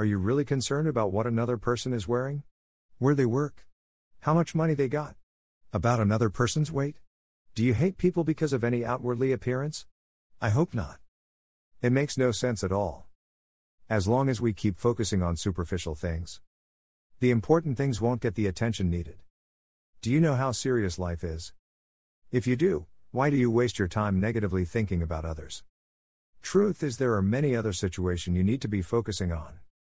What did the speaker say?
Are you really concerned about what another person is wearing? Where they work? How much money they got? About another person's weight? Do you hate people because of any outwardly appearance? I hope not. It makes no sense at all. As long as we keep focusing on superficial things, the important things won't get the attention needed. Do you know how serious life is? If you do, why do you waste your time negatively thinking about others? Truth is, there are many other situations you need to be focusing on.